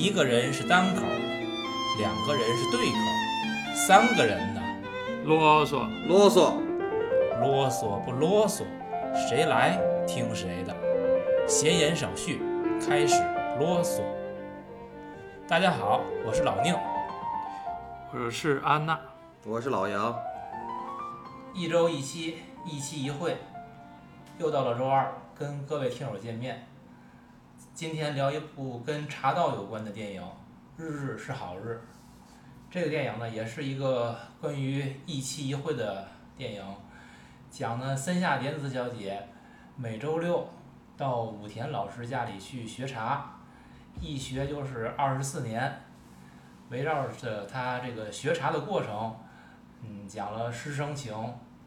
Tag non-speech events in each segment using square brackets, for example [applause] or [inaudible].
一个人是单口，两个人是对口，三个人呢，啰嗦，啰嗦，啰嗦不啰嗦，谁来听谁的。闲言少叙，开始啰嗦。大家好，我是老宁。我是安娜。我是老杨。一周一期，一期一会，又到了周二，跟各位听友见面。今天聊一部跟茶道有关的电影《日日是好日》。这个电影呢，也是一个关于一期一会的电影，讲呢森下典子小姐每周六到武田老师家里去学茶，一学就是二十四年，围绕着她这个学茶的过程，嗯，讲了师生情、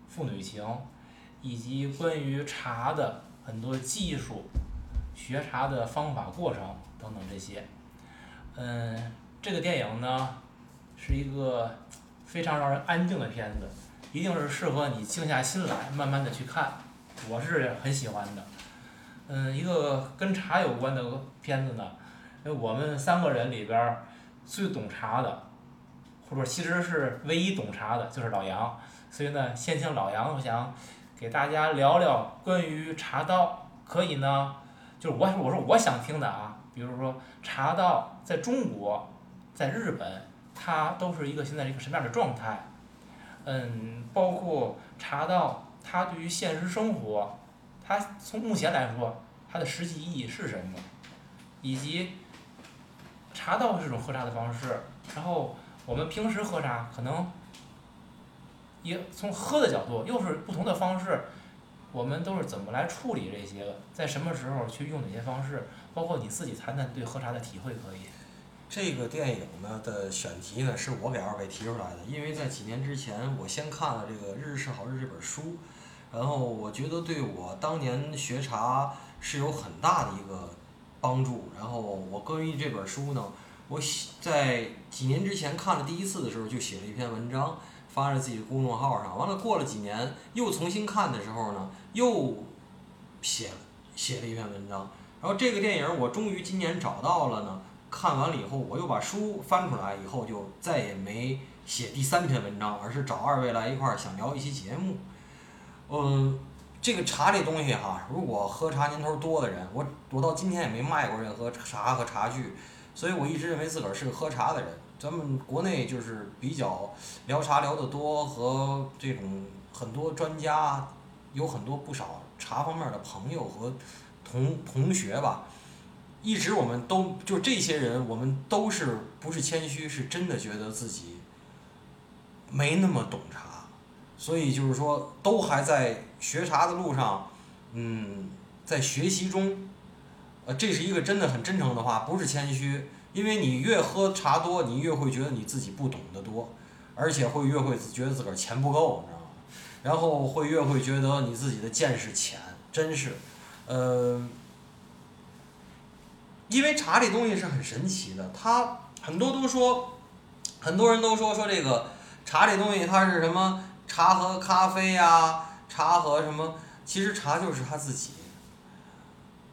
父女情，以及关于茶的很多技术。学茶的方法、过程等等这些，嗯，这个电影呢是一个非常让人安静的片子，一定是适合你静下心来慢慢的去看，我是很喜欢的。嗯，一个跟茶有关的片子呢，我们三个人里边最懂茶的，或者其实是唯一懂茶的就是老杨，所以呢，先请老杨，我想给大家聊聊关于茶道，可以呢。就是我我说我想听的啊，比如说茶道在中国，在日本，它都是一个现在一个什么样的状态？嗯，包括茶道，它对于现实生活，它从目前来说，它的实际意义是什么？以及茶道是一种喝茶的方式，然后我们平时喝茶可能也从喝的角度又是不同的方式。我们都是怎么来处理这些个？在什么时候去用哪些方式？包括你自己谈谈对喝茶的体会，可以。这个电影呢的选题呢是我给二位提出来的，因为在几年之前我先看了这个《日是好日》这本书，然后我觉得对我当年学茶是有很大的一个帮助。然后我关于这本书呢，我写在几年之前看了第一次的时候就写了一篇文章。发在自己的公众号上，完了过了几年又重新看的时候呢，又写写了一篇文章。然后这个电影我终于今年找到了呢，看完了以后我又把书翻出来，以后就再也没写第三篇文章，而是找二位来一块儿想聊一期节目。嗯，这个茶这东西哈，如果喝茶年头多的人，我我到今天也没卖过任何茶和茶具，所以我一直认为自个儿是个喝茶的人。咱们国内就是比较聊茶聊得多，和这种很多专家，有很多不少茶方面的朋友和同同学吧，一直我们都就这些人，我们都是不是谦虚，是真的觉得自己没那么懂茶，所以就是说都还在学茶的路上，嗯，在学习中，呃，这是一个真的很真诚的话，不是谦虚。因为你越喝茶多，你越会觉得你自己不懂得多，而且会越会觉得自个儿钱不够，你知道吗？然后会越会觉得你自己的见识浅，真是，呃，因为茶这东西是很神奇的，它很多都说，很多人都说说这个茶这东西它是什么？茶和咖啡呀，茶和什么？其实茶就是他自己。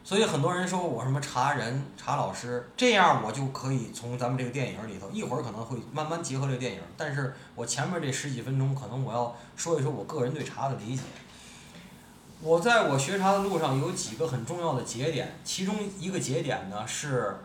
所以很多人说我什么茶人、茶老师，这样我就可以从咱们这个电影里头，一会儿可能会慢慢结合这个电影。但是我前面这十几分钟，可能我要说一说我个人对茶的理解。我在我学茶的路上有几个很重要的节点，其中一个节点呢，是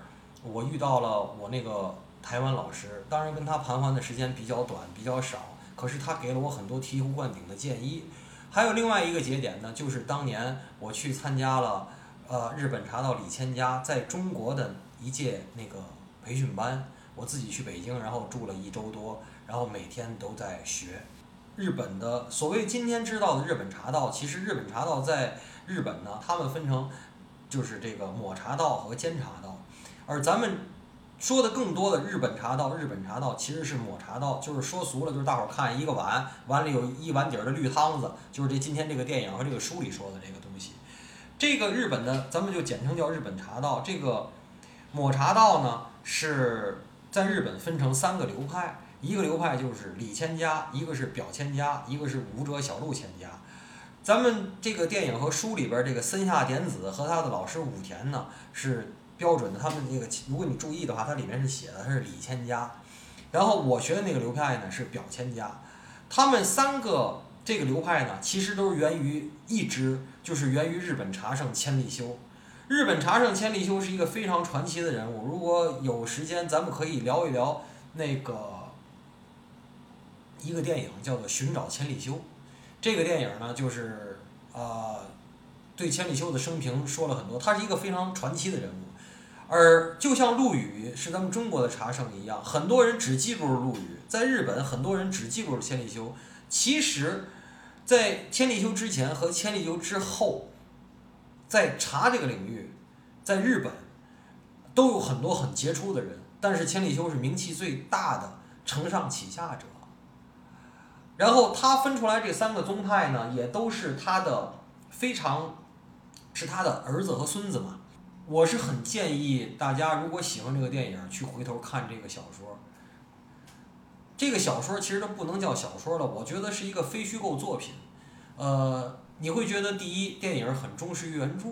我遇到了我那个台湾老师，当然跟他盘桓的时间比较短，比较少，可是他给了我很多醍醐灌顶的建议。还有另外一个节点呢，就是当年我去参加了。呃，日本茶道李千家在中国的一届那个培训班，我自己去北京，然后住了一周多，然后每天都在学日本的所谓今天知道的日本茶道。其实日本茶道在日本呢，他们分成就是这个抹茶道和煎茶道，而咱们说的更多的日本茶道，日本茶道其实是抹茶道，就是说俗了，就是大伙儿看一个碗，碗里有一碗底儿的绿汤子，就是这今天这个电影和这个书里说的这个东西。这个日本的，咱们就简称叫日本茶道。这个抹茶道呢，是在日本分成三个流派，一个流派就是李千家，一个是表千家，一个是武者小路千家。咱们这个电影和书里边这个森下典子和他的老师武田呢，是标准的，他们那个如果你注意的话，它里面是写的它是李千家，然后我学的那个流派呢是表千家，他们三个这个流派呢其实都是源于一支，就是源于日本茶圣千利休。日本茶圣千利休是一个非常传奇的人物，如果有时间，咱们可以聊一聊那个一个电影叫做《寻找千利休》。这个电影呢，就是呃，对千利休的生平说了很多，他是一个非常传奇的人物。而就像陆羽是咱们中国的茶圣一样，很多人只记住了陆羽，在日本很多人只记住了千利休。其实，在千利休之前和千利休之后，在茶这个领域，在日本都有很多很杰出的人，但是千利休是名气最大的承上启下者。然后他分出来这三个宗派呢，也都是他的非常是他的儿子和孙子嘛。我是很建议大家，如果喜欢这个电影，去回头看这个小说。这个小说其实都不能叫小说了，我觉得是一个非虚构作品。呃，你会觉得第一，电影很忠实于原著，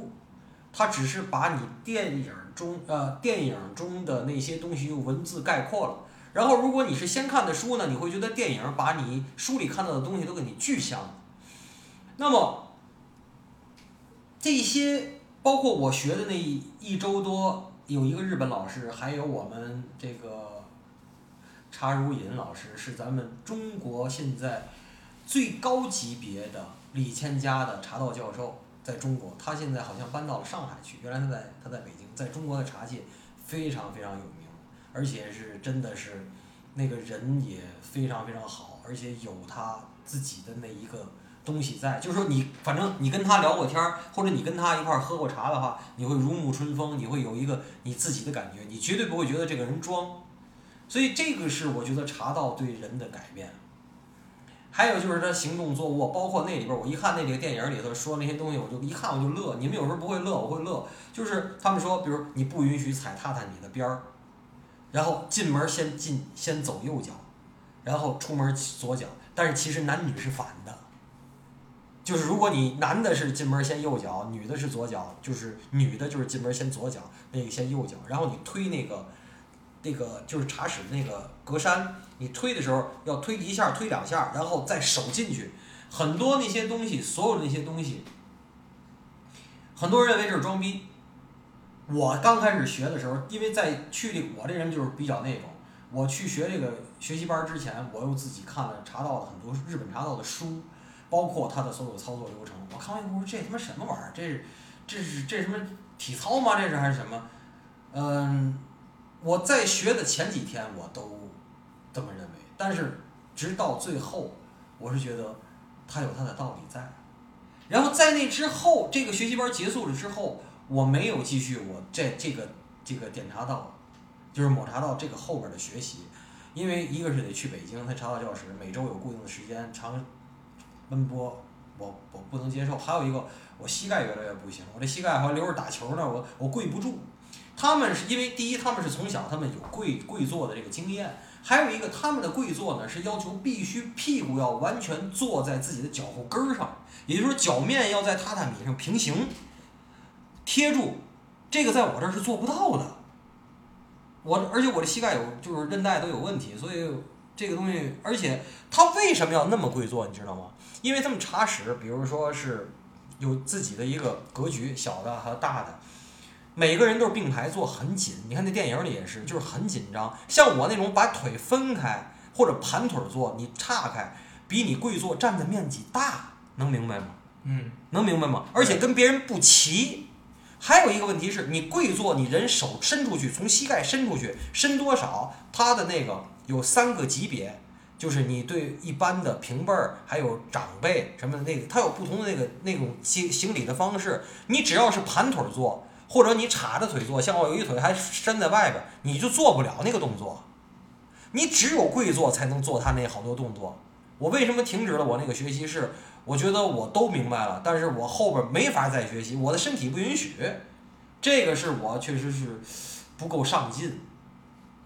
它只是把你电影中呃电影中的那些东西用文字概括了。然后，如果你是先看的书呢，你会觉得电影把你书里看到的东西都给你具象了。那么，这些包括我学的那一周多，有一个日本老师，还有我们这个查如隐老师，是咱们中国现在最高级别的李千家的茶道教授，在中国，他现在好像搬到了上海去，原来他在他在北京，在中国的茶界非常非常有名，而且是真的是那个人也非常非常好，而且有他自己的那一个东西在，就是说你反正你跟他聊过天儿，或者你跟他一块儿喝过茶的话，你会如沐春风，你会有一个你自己的感觉，你绝对不会觉得这个人装，所以这个是我觉得茶道对人的改变。还有就是他行动坐卧，包括那里边，我一看那个电影里头说那些东西，我就一看我就乐。你们有时候不会乐，我会乐。就是他们说，比如你不允许踩踏踏你的边儿，然后进门先进先走右脚，然后出门左脚。但是其实男女是反的，就是如果你男的是进门先右脚，女的是左脚，就是女的就是进门先左脚，那个先右脚，然后你推那个那个就是茶室那个格栅，你推的时候要推一下推两下，然后再手进去。很多那些东西，所有那些东西，很多人认为这是装逼。我刚开始学的时候，因为在去的我这人就是比较那种，我去学这个学习班之前，我又自己看了茶道的很多日本茶道的书，包括它的所有操作流程。我看完以后说这他妈什么玩意儿？这是这是这什么体操吗？这是还是什么？嗯，我在学的前几天我都这么认为，但是直到最后，我是觉得它有它的道理在。然后在那之后，这个学习班结束了之后，我没有继续我这这个这个点茶道，就是抹茶道这个后边的学习，因为一个是得去北京，他茶道教室每周有固定的时间长奔波，我我不能接受。还有一个，我膝盖越来越不行，我这膝盖还留着打球呢，我我跪不住。他们是因为第一，他们是从小他们有跪跪坐的这个经验，还有一个他们的跪坐呢是要求必须屁股要完全坐在自己的脚后跟儿上，也就是说脚面要在榻榻米上平行贴住，这个在我这儿是做不到的。我而且我的膝盖有就是韧带都有问题，所以这个东西，而且他为什么要那么跪坐，你知道吗？因为他们茶室，比如说是有自己的一个格局，小的和大的。每个人都是并排坐，很紧。你看那电影里也是，就是很紧张。像我那种把腿分开或者盘腿坐，你岔开，比你跪坐占的面积大，能明白吗？嗯，能明白吗？而且跟别人不齐。还有一个问题是你跪坐，你人手伸出去，从膝盖伸出去，伸多少？它的那个有三个级别，就是你对一般的平辈儿，还有长辈什么的那个，它有不同的那个那种行行礼的方式。你只要是盘腿坐。或者你叉着腿坐，像我有一腿还伸在外边，你就做不了那个动作。你只有跪坐才能做他那好多动作。我为什么停止了我那个学习？是我觉得我都明白了，但是我后边没法再学习，我的身体不允许。这个是我确实是不够上进，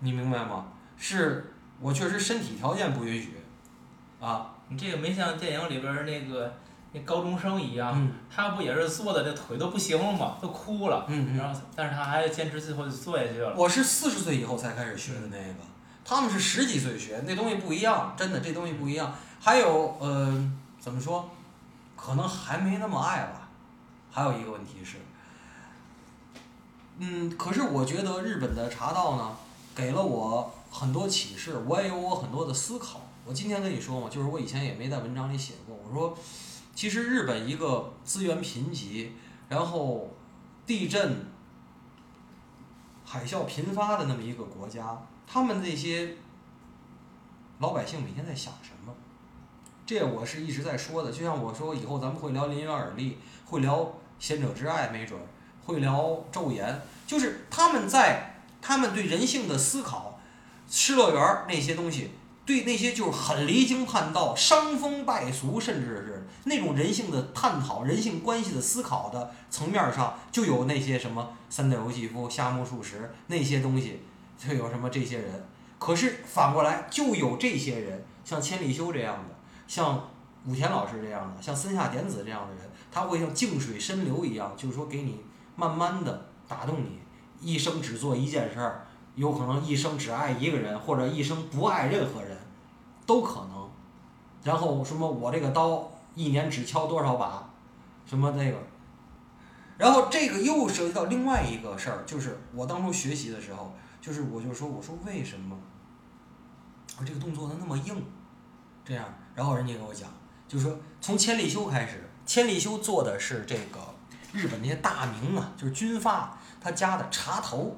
你明白吗？是我确实身体条件不允许，啊。你这个没像电影里边那个那高中生一样，嗯他不也是坐的这腿都不行了吗？都哭了，嗯然后但是他还坚持最后就做下去了。我是四十岁以后才开始学的那个，他们是十几岁学，那东西不一样，真的这东西不一样。还有呃，怎么说，可能还没那么爱吧。还有一个问题是，嗯，可是我觉得日本的茶道呢，给了我很多启示，我也有我很多的思考。我今天跟你说嘛，就是我以前也没在文章里写过，我说，其实日本一个资源贫瘠，然后地震。海啸频发的那么一个国家，他们那些老百姓每天在想什么？这我是一直在说的。就像我说，以后咱们会聊林园尔利，会聊贤者之爱，没准会聊昼颜，就是他们在他们对人性的思考，失乐园那些东西，对那些就是很离经叛道、伤风败俗，甚至是那种人性的探讨、人性关系的思考的层面上，就有那些什么三岛由纪夫、夏目漱石那些东西，就有什么这些人。可是反过来，就有这些人，像千里修这样的，像武田老师这样的，像森下典子这样的人，他会像静水深流一样，就是说给你慢慢的打动你，一生只做一件事儿，有可能一生只爱一个人，或者一生不爱任何人，都可能。然后什么我这个刀一年只敲多少把，什么那个，然后这个又涉及到另外一个事儿，就是我当初学习的时候，就是我就说我说为什么我这个动作它那么硬，这样，然后人家给我讲，就是说从千里修开始，千里修做的是这个日本那些大名啊，就是军阀他家的茶头，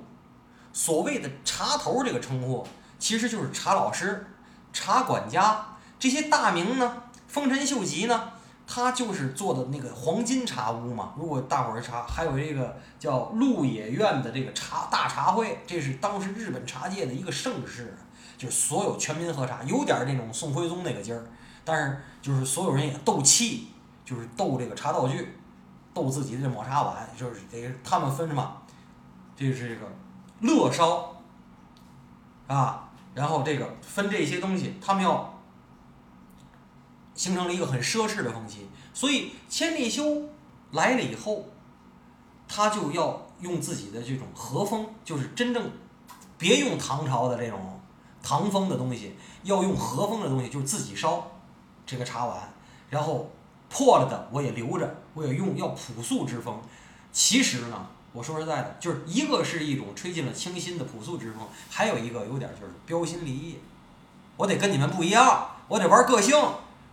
所谓的茶头这个称呼，其实就是茶老师、茶管家这些大名呢，丰臣秀吉呢。他就是做的那个黄金茶屋嘛。如果大伙儿茶，还有这个叫鹿野苑的这个茶大茶会，这是当时日本茶界的一个盛世，就是所有全民喝茶，有点那种宋徽宗那个劲儿。但是就是所有人也斗气，就是斗这个茶道具，斗自己的这抹茶碗，就是这个他们分什么？这是这个乐烧啊，然后这个分这些东西，他们要。形成了一个很奢侈的风气，所以千利休来了以后，他就要用自己的这种和风，就是真正别用唐朝的这种唐风的东西，要用和风的东西，就是自己烧这个茶碗，然后破了的我也留着，我也用，要朴素之风。其实呢，我说实在的，就是一个是一种吹进了清新的朴素之风，还有一个有点就是标新立异，我得跟你们不一样，我得玩个性。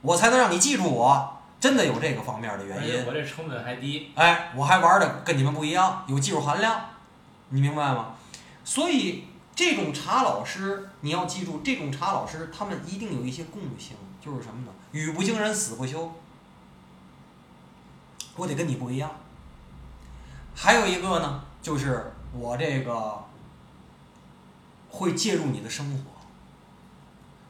我才能让你记住我，真的有这个方面的原因。我这成本还低，哎，我还玩的跟你们不一样，有技术含量，你明白吗？所以这种茶老师，你要记住，这种茶老师他们一定有一些共性，就是什么呢？语不惊人死不休，我得跟你不一样。还有一个呢，就是我这个会介入你的生活。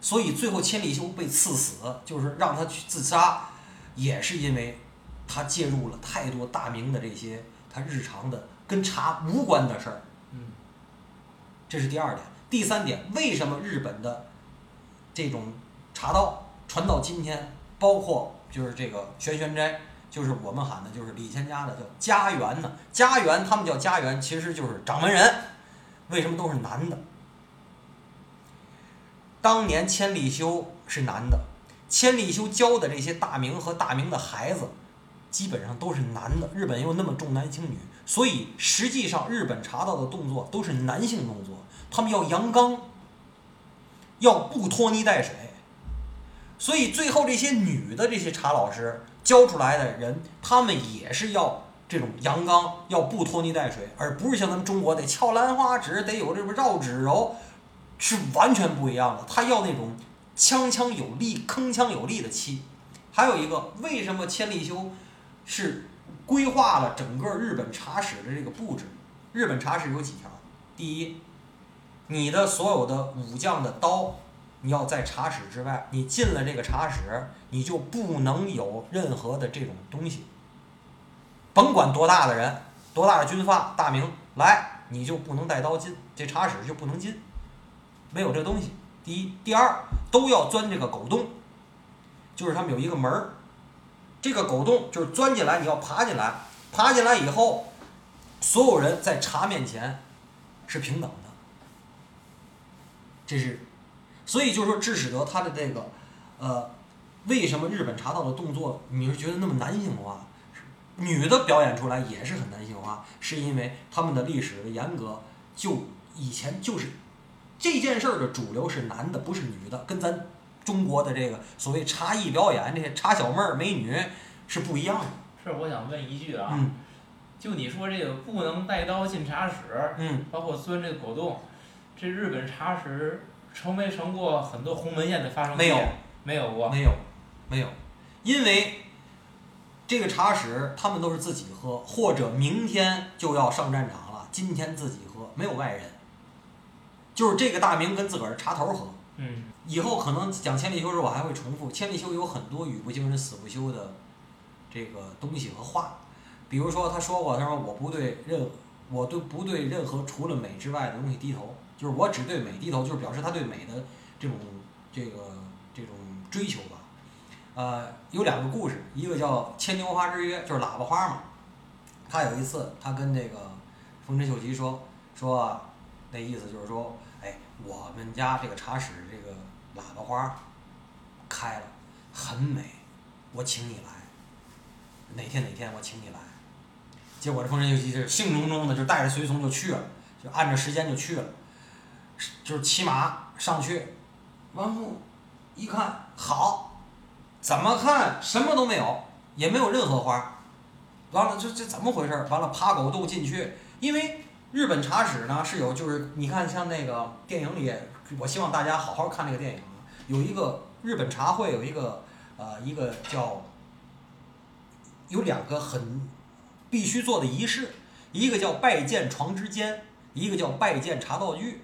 所以最后千里修被赐死，就是让他去自杀，也是因为他介入了太多大明的这些他日常的跟茶无关的事儿。嗯，这是第二点。第三点，为什么日本的这种茶道传到今天，包括就是这个玄玄斋，就是我们喊的就是李千家的叫家园呢？家园他们叫家园，其实就是掌门人。为什么都是男的？当年千里修是男的，千里修教的这些大明和大明的孩子，基本上都是男的。日本又那么重男轻女，所以实际上日本茶道的动作都是男性动作，他们要阳刚，要不拖泥带水。所以最后这些女的这些茶老师教出来的人，他们也是要这种阳刚，要不拖泥带水，而不是像咱们中国得翘兰花指，得有这个绕指柔。是完全不一样的，他要那种锵锵有力、铿锵有力的气。还有一个，为什么千利休是规划了整个日本茶室的这个布置？日本茶室有几条？第一，你的所有的武将的刀，你要在茶室之外。你进了这个茶室，你就不能有任何的这种东西。甭管多大的人，多大的军阀、大名来，你就不能带刀进这茶室，就不能进。没有这东西。第一，第二，都要钻这个狗洞，就是他们有一个门儿，这个狗洞就是钻进来，你要爬进来，爬进来以后，所有人在茶面前是平等的。这是，所以就是说，致使得他的这个，呃，为什么日本茶道的动作你是觉得那么男性化？女的表演出来也是很男性化，是因为他们的历史的严格，就以前就是这件事儿的主流是男的，不是女的，跟咱中国的这个所谓茶艺表演这些茶小妹儿、美女是不一样的。是我想问一句啊，嗯就你说这个不能带刀进茶室，嗯，包括钻这个果冻，这日本茶室成没成过很多鸿门宴的发生地？没有，没有过。没有，没有，因为这个茶室他们都是自己喝，或者明天就要上战场了，今天自己喝，没有外人。就是这个大明跟自个儿茶头喝。嗯，以后可能讲千里修时，我还会重复。千里修有很多语不惊人死不休的这个东西和话，比如说他说过，他说我不对任，我对不对任何除了美之外的东西低头，就是我只对美低头，就是表示他对美的这种这个这种追求吧。呃，有两个故事，一个叫《牵牛花之约》，就是喇叭花嘛。他有一次，他跟这个丰臣秀吉说说，那意思就是说，哎，我们家这个茶室这个喇叭花开了，很美，我请你来。哪天哪天我请你来。结果这丰臣秀吉是兴冲冲的，就带着随从就去了，就按着时间就去了，就是骑马上去，完后一看好，怎么看什么都没有，也没有任何花。完了，这这怎么回事？完了，爬狗洞进去，因为日本茶室呢是有，就是你看像那个电影里，我希望大家好好看那个电影，有一个日本茶会有一个呃一个叫有两个很必须做的仪式，一个叫拜见床之间，一个叫拜见茶道具。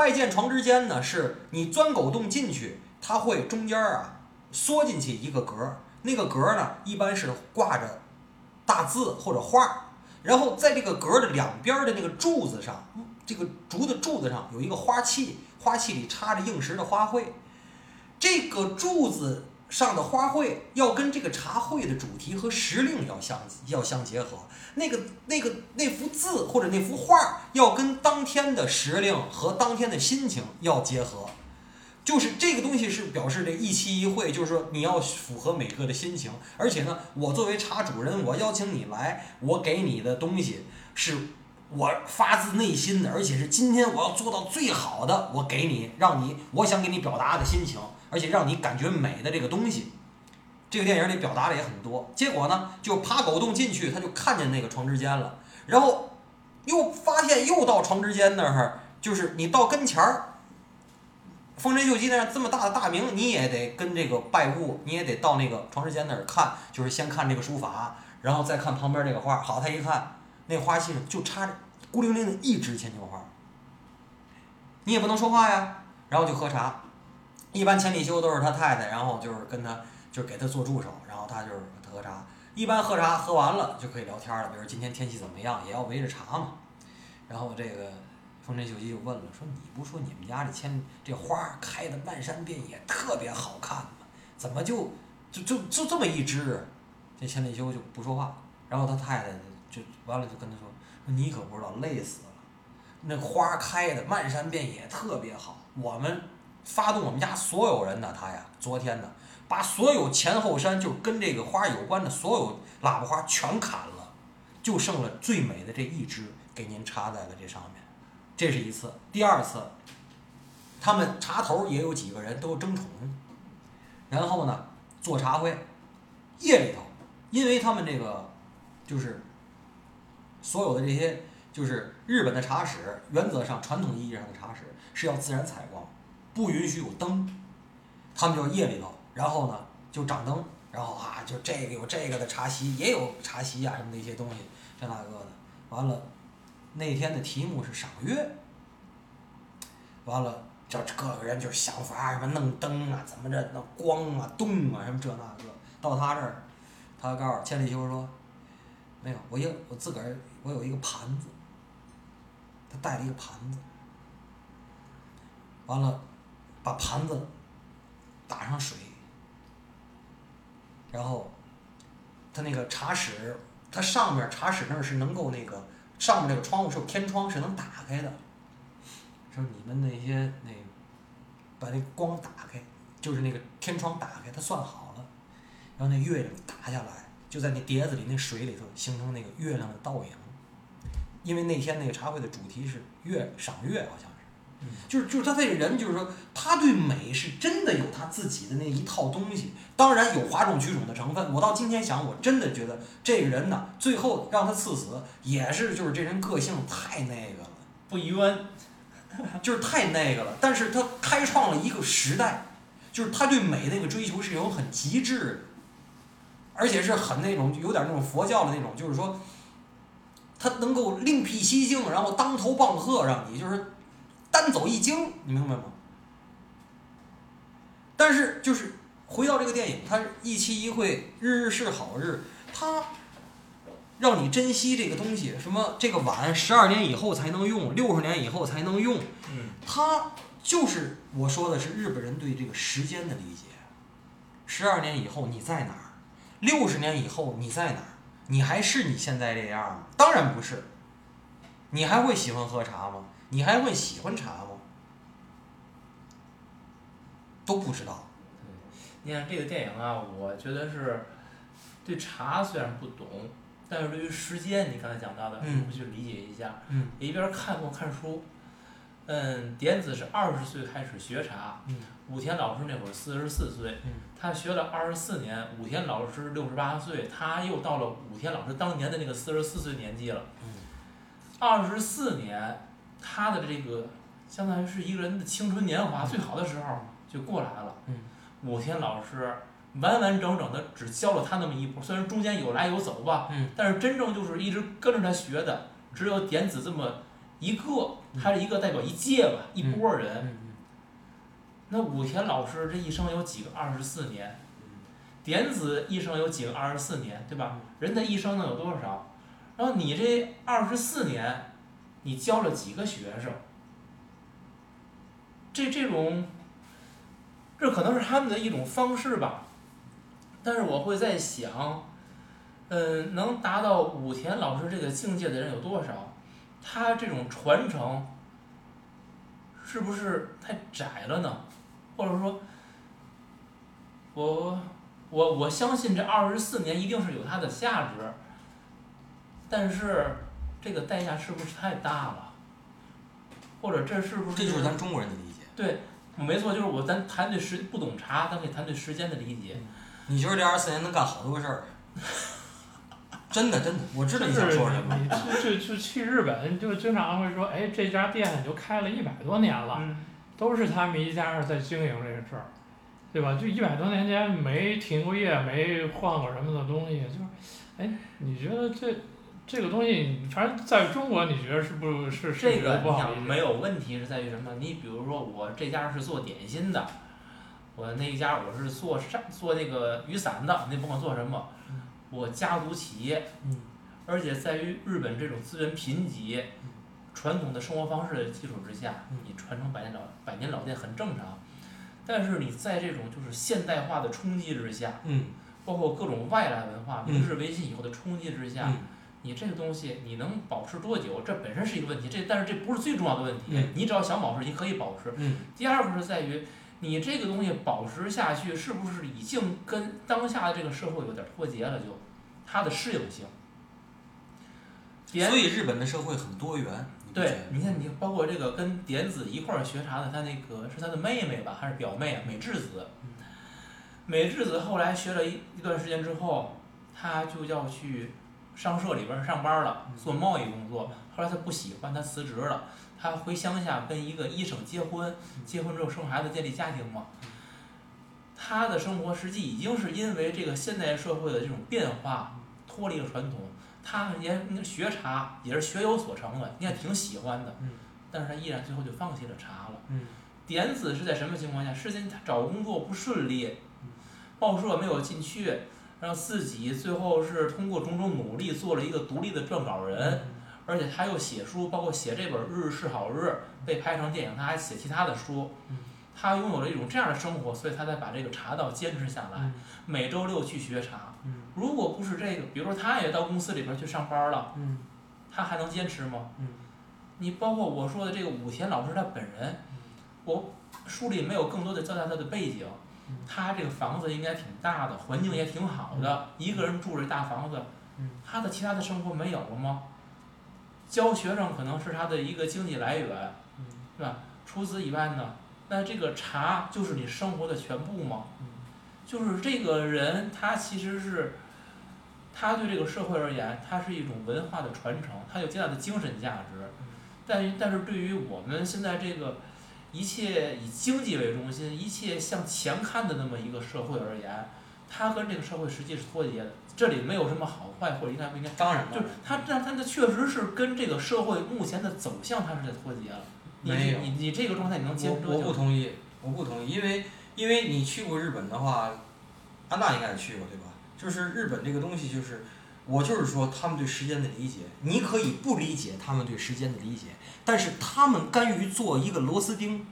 拜见床之间呢，是你钻狗洞进去，它会中间儿啊缩进去一个格儿，那个格儿呢一般是挂着大字或者画儿，然后在这个格儿的两边的那个柱子上，这个竹的柱子上有一个花器，花器里插着应时的花卉，这个柱子上的花卉要跟这个茶会的主题和时令要相要相结合，那个那个那幅字或者那幅画要跟当天的时令和当天的心情要结合，就是这个东西是表示这一期一会，就是说你要符合每个的心情，而且呢，我作为茶主人，我邀请你来，我给你的东西是我发自内心的，而且是今天我要做到最好的，我给你，让你我想给你表达的心情，而且让你感觉美的这个东西。这个电影里表达的也很多，结果呢，就爬狗洞进去，他就看见那个床之间了，然后又发现又到床之间那儿，就是你到跟前儿，丰臣秀吉那样这么大的大名，你也得跟这个拜物，你也得到那个床之间那儿看，就是先看这个书法，然后再看旁边这个画。好，他一看那花器上就插着孤零零的一枝牵牛花，你也不能说话呀，然后就喝茶。一般千里修都是他太太，然后就是跟他就是给他做助手，然后他就是喝茶。一般喝茶喝完了就可以聊天了，比如今天天气怎么样，也要围着茶嘛。然后这个丰臣秀吉就问了，说你不说你们家这千这花开的漫山遍野，特别好看吗？怎么就就就就这么一枝？这千里修就不说话，然后他太太就完了就跟他说，说你可不知道，累死了。那花开的漫山遍野，特别好。我们发动我们家所有人呢，他呀，昨天呢，把所有前后山就跟这个花有关的所有喇叭花全砍了，就剩了最美的这一枝，给您插在了这上面。这是一次，第二次，他们茶头也有几个人都争宠，然后呢做茶会，夜里头，因为他们这个就是所有的这些就是日本的茶室，原则上传统意义上的茶室是要自然采光，不允许有灯，他们就夜里头，然后呢就掌灯，然后啊就这个有这个的茶席，也有茶席啊什么的一些东西，这那个的，完了那天的题目是赏月，完了这各个人就想法什么弄灯啊，怎么着弄光啊动啊什么这那个，到他这儿，他告诉千里修说，没有，我有我自个儿我有一个盘子，他带了一个盘子，完了把盘子打上水，然后他那个茶室，它上面茶室那是能够那个上面那个窗户是有天窗是能打开的，说你们那些那把那光打开，就是那个天窗打开，他算好了，然后那月亮打下来，就在那碟子里那水里头形成那个月亮的倒影。因为那天那个茶会的主题是月赏月，好像，就是就是他这个人就是说他对美是真的有他自己的那一套东西，当然有哗众取宠的成分。我到今天想，我真的觉得这个人呢，最后让他赐死也是就是这人个性太那个了。不冤，[laughs] 就是太那个了。但是他开创了一个时代，就是他对美那个追求是有很极致的，而且是很那种有点那种佛教的那种，就是说，他能够另辟蹊径，然后当头棒喝，让你就是单走一经，你明白吗？但是就是回到这个电影，它一期一会，日日是好日，它让你珍惜这个东西。什么这个碗十二年以后才能用，六十年以后才能用，嗯，它就是我说的是日本人对这个时间的理解。十二年以后你在哪儿？六十年以后你在哪儿？你还是你现在这样吗？当然不是。你还会喜欢喝茶吗？你还会喜欢茶吗？都不知道。你看这个电影啊，我觉得是对茶虽然不懂，但是对于时间，你刚才讲到的，嗯我去理解一下。嗯一边看过看书，嗯，点子是二十岁开始学茶，嗯武田老师那会儿四十四岁，嗯他学了二十四年，武田老师六十八岁，他又到了武田老师当年的那个四十四岁年纪了。嗯二十四年，他的这个相当于是一个人的青春年华最好的时候就过来了。嗯武田老师完完整整的只教了他那么一波，虽然中间有来有走吧，嗯但是真正就是一直跟着他学的，只有点子这么一个，他是一个代表一届吧，一波人。嗯那武田老师这一生有几个二十四年？点子一生有几个二十四年，对吧？人的一生能有多少？然后你这二十四年，你教了几个学生？这这种，这可能是他们的一种方式吧。但是我会在想，嗯，能达到武田老师这个境界的人有多少？他这种传承，是不是太窄了呢？或者说，我我我相信这二十四年一定是有它的价值，但是这个代价是不是太大了？或者这是不是这就是咱中国人的理解。对，没错，就是我咱谈对时不懂茶，咱可以谈对时间的理解。你觉得这二十四年能干好多事儿？[laughs] 真的真的，我知道你就是想说什么。你去去去去日本，就经常会说，哎，这家店就开了一百多年了，嗯，都是他们一家人在经营这个事儿，对吧？就一百多年间没停过业，没换过什么的东西，就是，哎，你觉得这这个东西，反正在中国，你觉得是不是是这个？你想没有问题是在于什么？你比如说我这家是做点心的，我那一家我是做扇做那个雨伞的，那甭管做什么，我家族企业，嗯而且在于日本这种资源贫瘠、传统的生活方式的基础之下嗯，你传承百年老百年老店很正常。但是你在这种就是现代化的冲击之下，嗯包括各种外来文化、嗯明治维新以后的冲击之下，嗯你这个东西你能保持多久？这本身是一个问题，这但是这不是最重要的问题。嗯你只要想保持，你可以保持。嗯第二个是在于你这个东西保持下去，是不是已经跟当下的这个社会有点脱节了？就它的适应性。所以日本的社会很多元。你对，你看，你包括这个跟点子一块儿学茶的，他那个是他的妹妹吧，还是表妹啊？美智子。美智子后来学了一一段时间之后，他就要去商社里边上班了，做贸易工作。后来他不喜欢，他辞职了，他回乡下跟一个医生结婚，结婚之后生孩子，建立家庭嘛。他的生活实际已经是因为这个现代社会的这种变化脱离了传统，他也学茶也是学有所成的，你也挺喜欢的嗯，但是他依然最后就放弃了茶了。嗯点子是在什么情况下？是因他找工作不顺利，报社没有进去，然后自己最后是通过种种努力做了一个独立的撰稿人，而且他又写书，包括写这本《日日是好日》被拍成电影，他还写其他的书嗯。他拥有了一种这样的生活，所以他才把这个茶道坚持下来，嗯每周六去学茶。嗯如果不是这个，比如说他也到公司里边去上班了，嗯他还能坚持吗？嗯你包括我说的这个武田老师他本人，我书里没有更多的交代他的背景嗯，他这个房子应该挺大的，环境也挺好的，一个人住着大房子嗯，他的其他的生活没有了吗？教学生可能是他的一个经济来源，嗯是吧？除此以外呢，那这个茶就是你生活的全部吗？嗯就是这个人他其实是，他对这个社会而言，他是一种文化的传承，他有极大的精神价值。但但是对于我们现在这个一切以经济为中心、一切向前看的那么一个社会而言，它跟这个社会实际是脱节的。这里没有什么好坏或者应该不应该，当然就是它，但它的确实是跟这个社会目前的走向它是在脱节了。你你你这个状态你能接受我我不？同意，我不同意，因为因为你去过日本的话，安娜应该也去过对吧？就是日本这个东西，就是我就是说他们对时间的理解，你可以不理解他们对时间的理解，但是他们甘于做一个螺丝钉，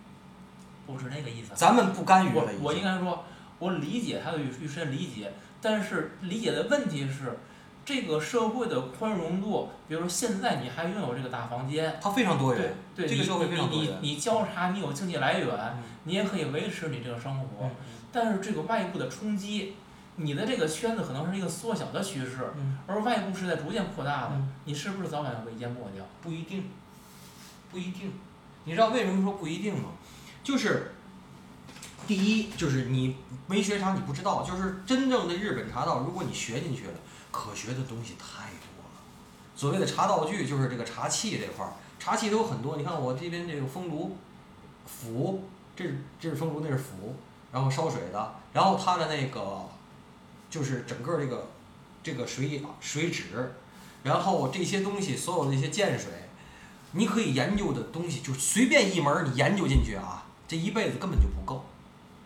不是那个意思。咱们不甘于我。我应该说，我理解他的与与时间理解，但是理解的问题是，这个社会的宽容度，比如说现在你还拥有这个大房间，它非常多元，对，你这个社会非常多元你你交叉，你有经济来源嗯，你也可以维持你这个生活。嗯，但是这个外部的冲击，你的这个圈子可能是一个缩小的趋势，嗯而外部是在逐渐扩大的嗯，你是不是早晚要被淹没掉？不一定，不一定。你知道为什么说不一定吗？就是第一，就是你没学茶，你不知道。就是真正的日本茶道，如果你学进去了，可学的东西太多了。所谓的茶道具，就是这个茶器这块儿，茶器都有很多。你看我这边这个风炉、釜，这是这是风炉，那是釜，然后烧水的，然后它的那个就是整个这个这个水水纸，然后这些东西所有的一些建水，你可以研究的东西，就随便一门你研究进去啊，这一辈子根本就不够。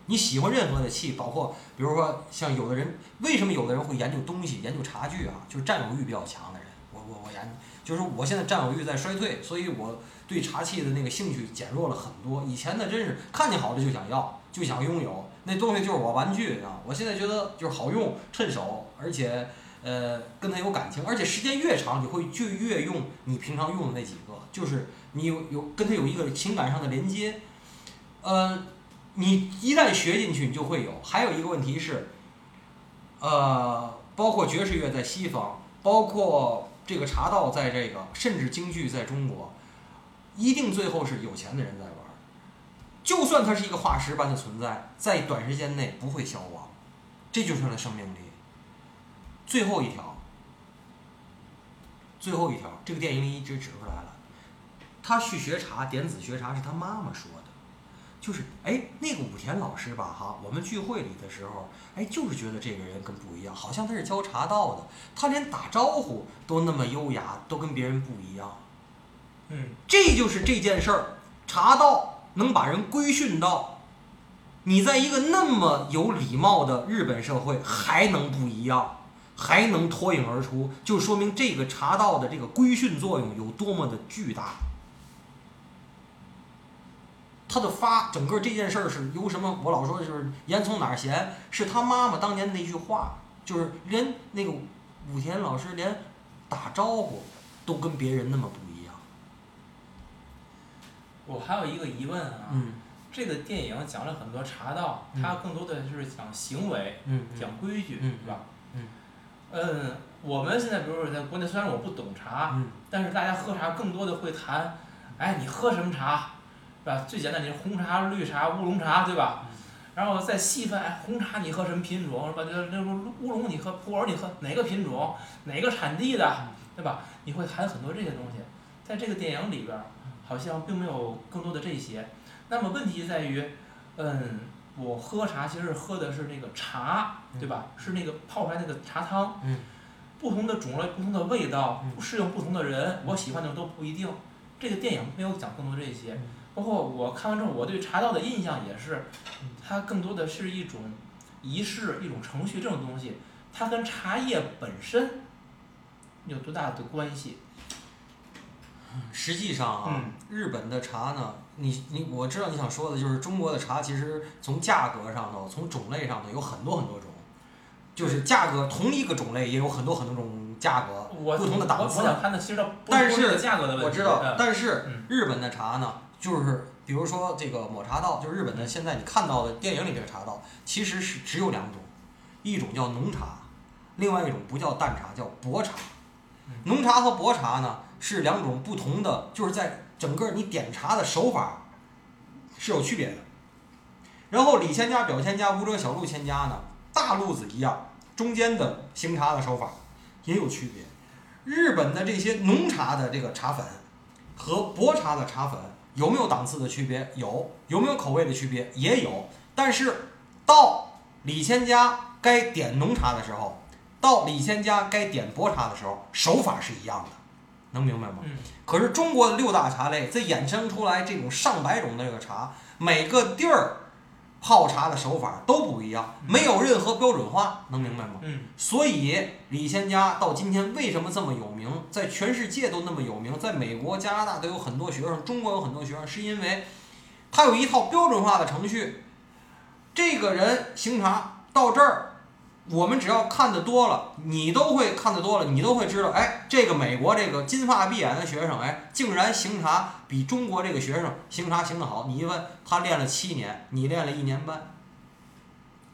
你喜欢任何的器，包括比如说像有的人，为什么有的人会研究东西、研究茶具啊？就是占有欲比较强的人。我我我研，就是我现在占有欲在衰退，所以我对茶器的那个兴趣减弱了很多。以前呢，真是看见好的就想要，就想拥有，那东西就是我玩具啊。我现在觉得就是好用、趁手，而且呃跟它有感情，而且时间越长，你会就越用你平常用的那几个，就是你有有跟它有一个情感上的连接，呃，你一旦学进去，你就会有。还有一个问题是，呃，包括爵士乐在西方，包括这个茶道在这个，甚至京剧在中国，一定最后是有钱的人在玩。就算它是一个化石般的存在，在短时间内不会消亡，这就是它的生命力。最后一条，最后一条，这个电影里一直指出来了，他去学茶，点子学茶是他妈妈说的。就是哎，那个武田老师吧，哈，我们聚会里的时候，哎，就是觉得这个人跟不一样，好像他是教茶道的，他连打招呼都那么优雅，都跟别人不一样。嗯，这就是这件事儿，茶道能把人规训到，你在一个那么有礼貌的日本社会还能不一样，还能脱颖而出，就说明这个茶道的这个规训作用有多么的巨大。他的发整个这件事儿是由什么？我老说的就是烟从哪儿闲，是他妈妈当年那句话，就是连那个武田老师连打招呼都跟别人那么不。我还有一个疑问啊，嗯这个电影讲了很多茶道，嗯它更多的是讲行为、嗯讲规矩，嗯是吧？嗯嗯，我们现在比如说在国内，虽然我不懂茶，嗯但是大家喝茶更多的会谈，哎，你喝什么茶，是吧？最简单，你是红茶、绿茶、乌龙茶，对吧？然后再细分，哎，红茶你喝什么品种，是吧？这那乌龙你喝，普洱你喝哪个品种，哪个产地的，对吧？你会谈很多这些东西，在这个电影里边儿，好像并没有更多的这些。那么问题在于，嗯，我喝茶其实喝的是那个茶，对吧？是那个泡出来那个茶汤。嗯。不同的种类、不同的味道不，适应不同的人，我喜欢的都不一定。这个电影没有讲更多这些，包括我看完之后，我对茶道的印象也是，它更多的是一种仪式、一种程序这种东西，它跟茶叶本身有多大的关系？实际上啊，嗯。日本的茶呢，你你我知道你想说的就是中国的茶，其实从价格上头，从种类上头有很多很多种，就是价格同一个种类也有很多很多种价格，不同的档次我我想看的其实它不但是价格的问题。我知道嗯，但是嗯。日本的茶呢，就是比如说这个抹茶道，就是日本的现在你看到的电影里这个茶道，其实是只有两种，一种叫浓茶，另外一种不叫淡茶，叫薄茶。浓茶和薄茶呢是两种不同的，就是在整个你点茶的手法是有区别的。然后李千家、表千家、无遮小路千家呢，大路子一样，中间的行茶的手法也有区别。日本的这些浓茶的这个茶粉和薄茶的茶粉有没有档次的区别？有。有没有口味的区别？也有。但是到李千家该点浓茶的时候，到李千家该点薄茶的时候，手法是一样的，能明白吗？嗯可是中国的六大茶类，这衍生出来这种上百种的这个茶，每个地儿泡茶的手法都不一样，没有任何标准化，能明白吗？嗯所以李仙家到今天为什么这么有名，在全世界都那么有名，在美国、加拿大都有很多学生，中国有很多学生，是因为他有一套标准化的程序。这个人行茶到这儿，我们只要看得多了，你都会看得多了，你都会知道，哎，这个美国这个金发碧眼的学生，哎，竟然行茶比中国这个学生行茶行得好。你一问，他练了七年，你练了一年半。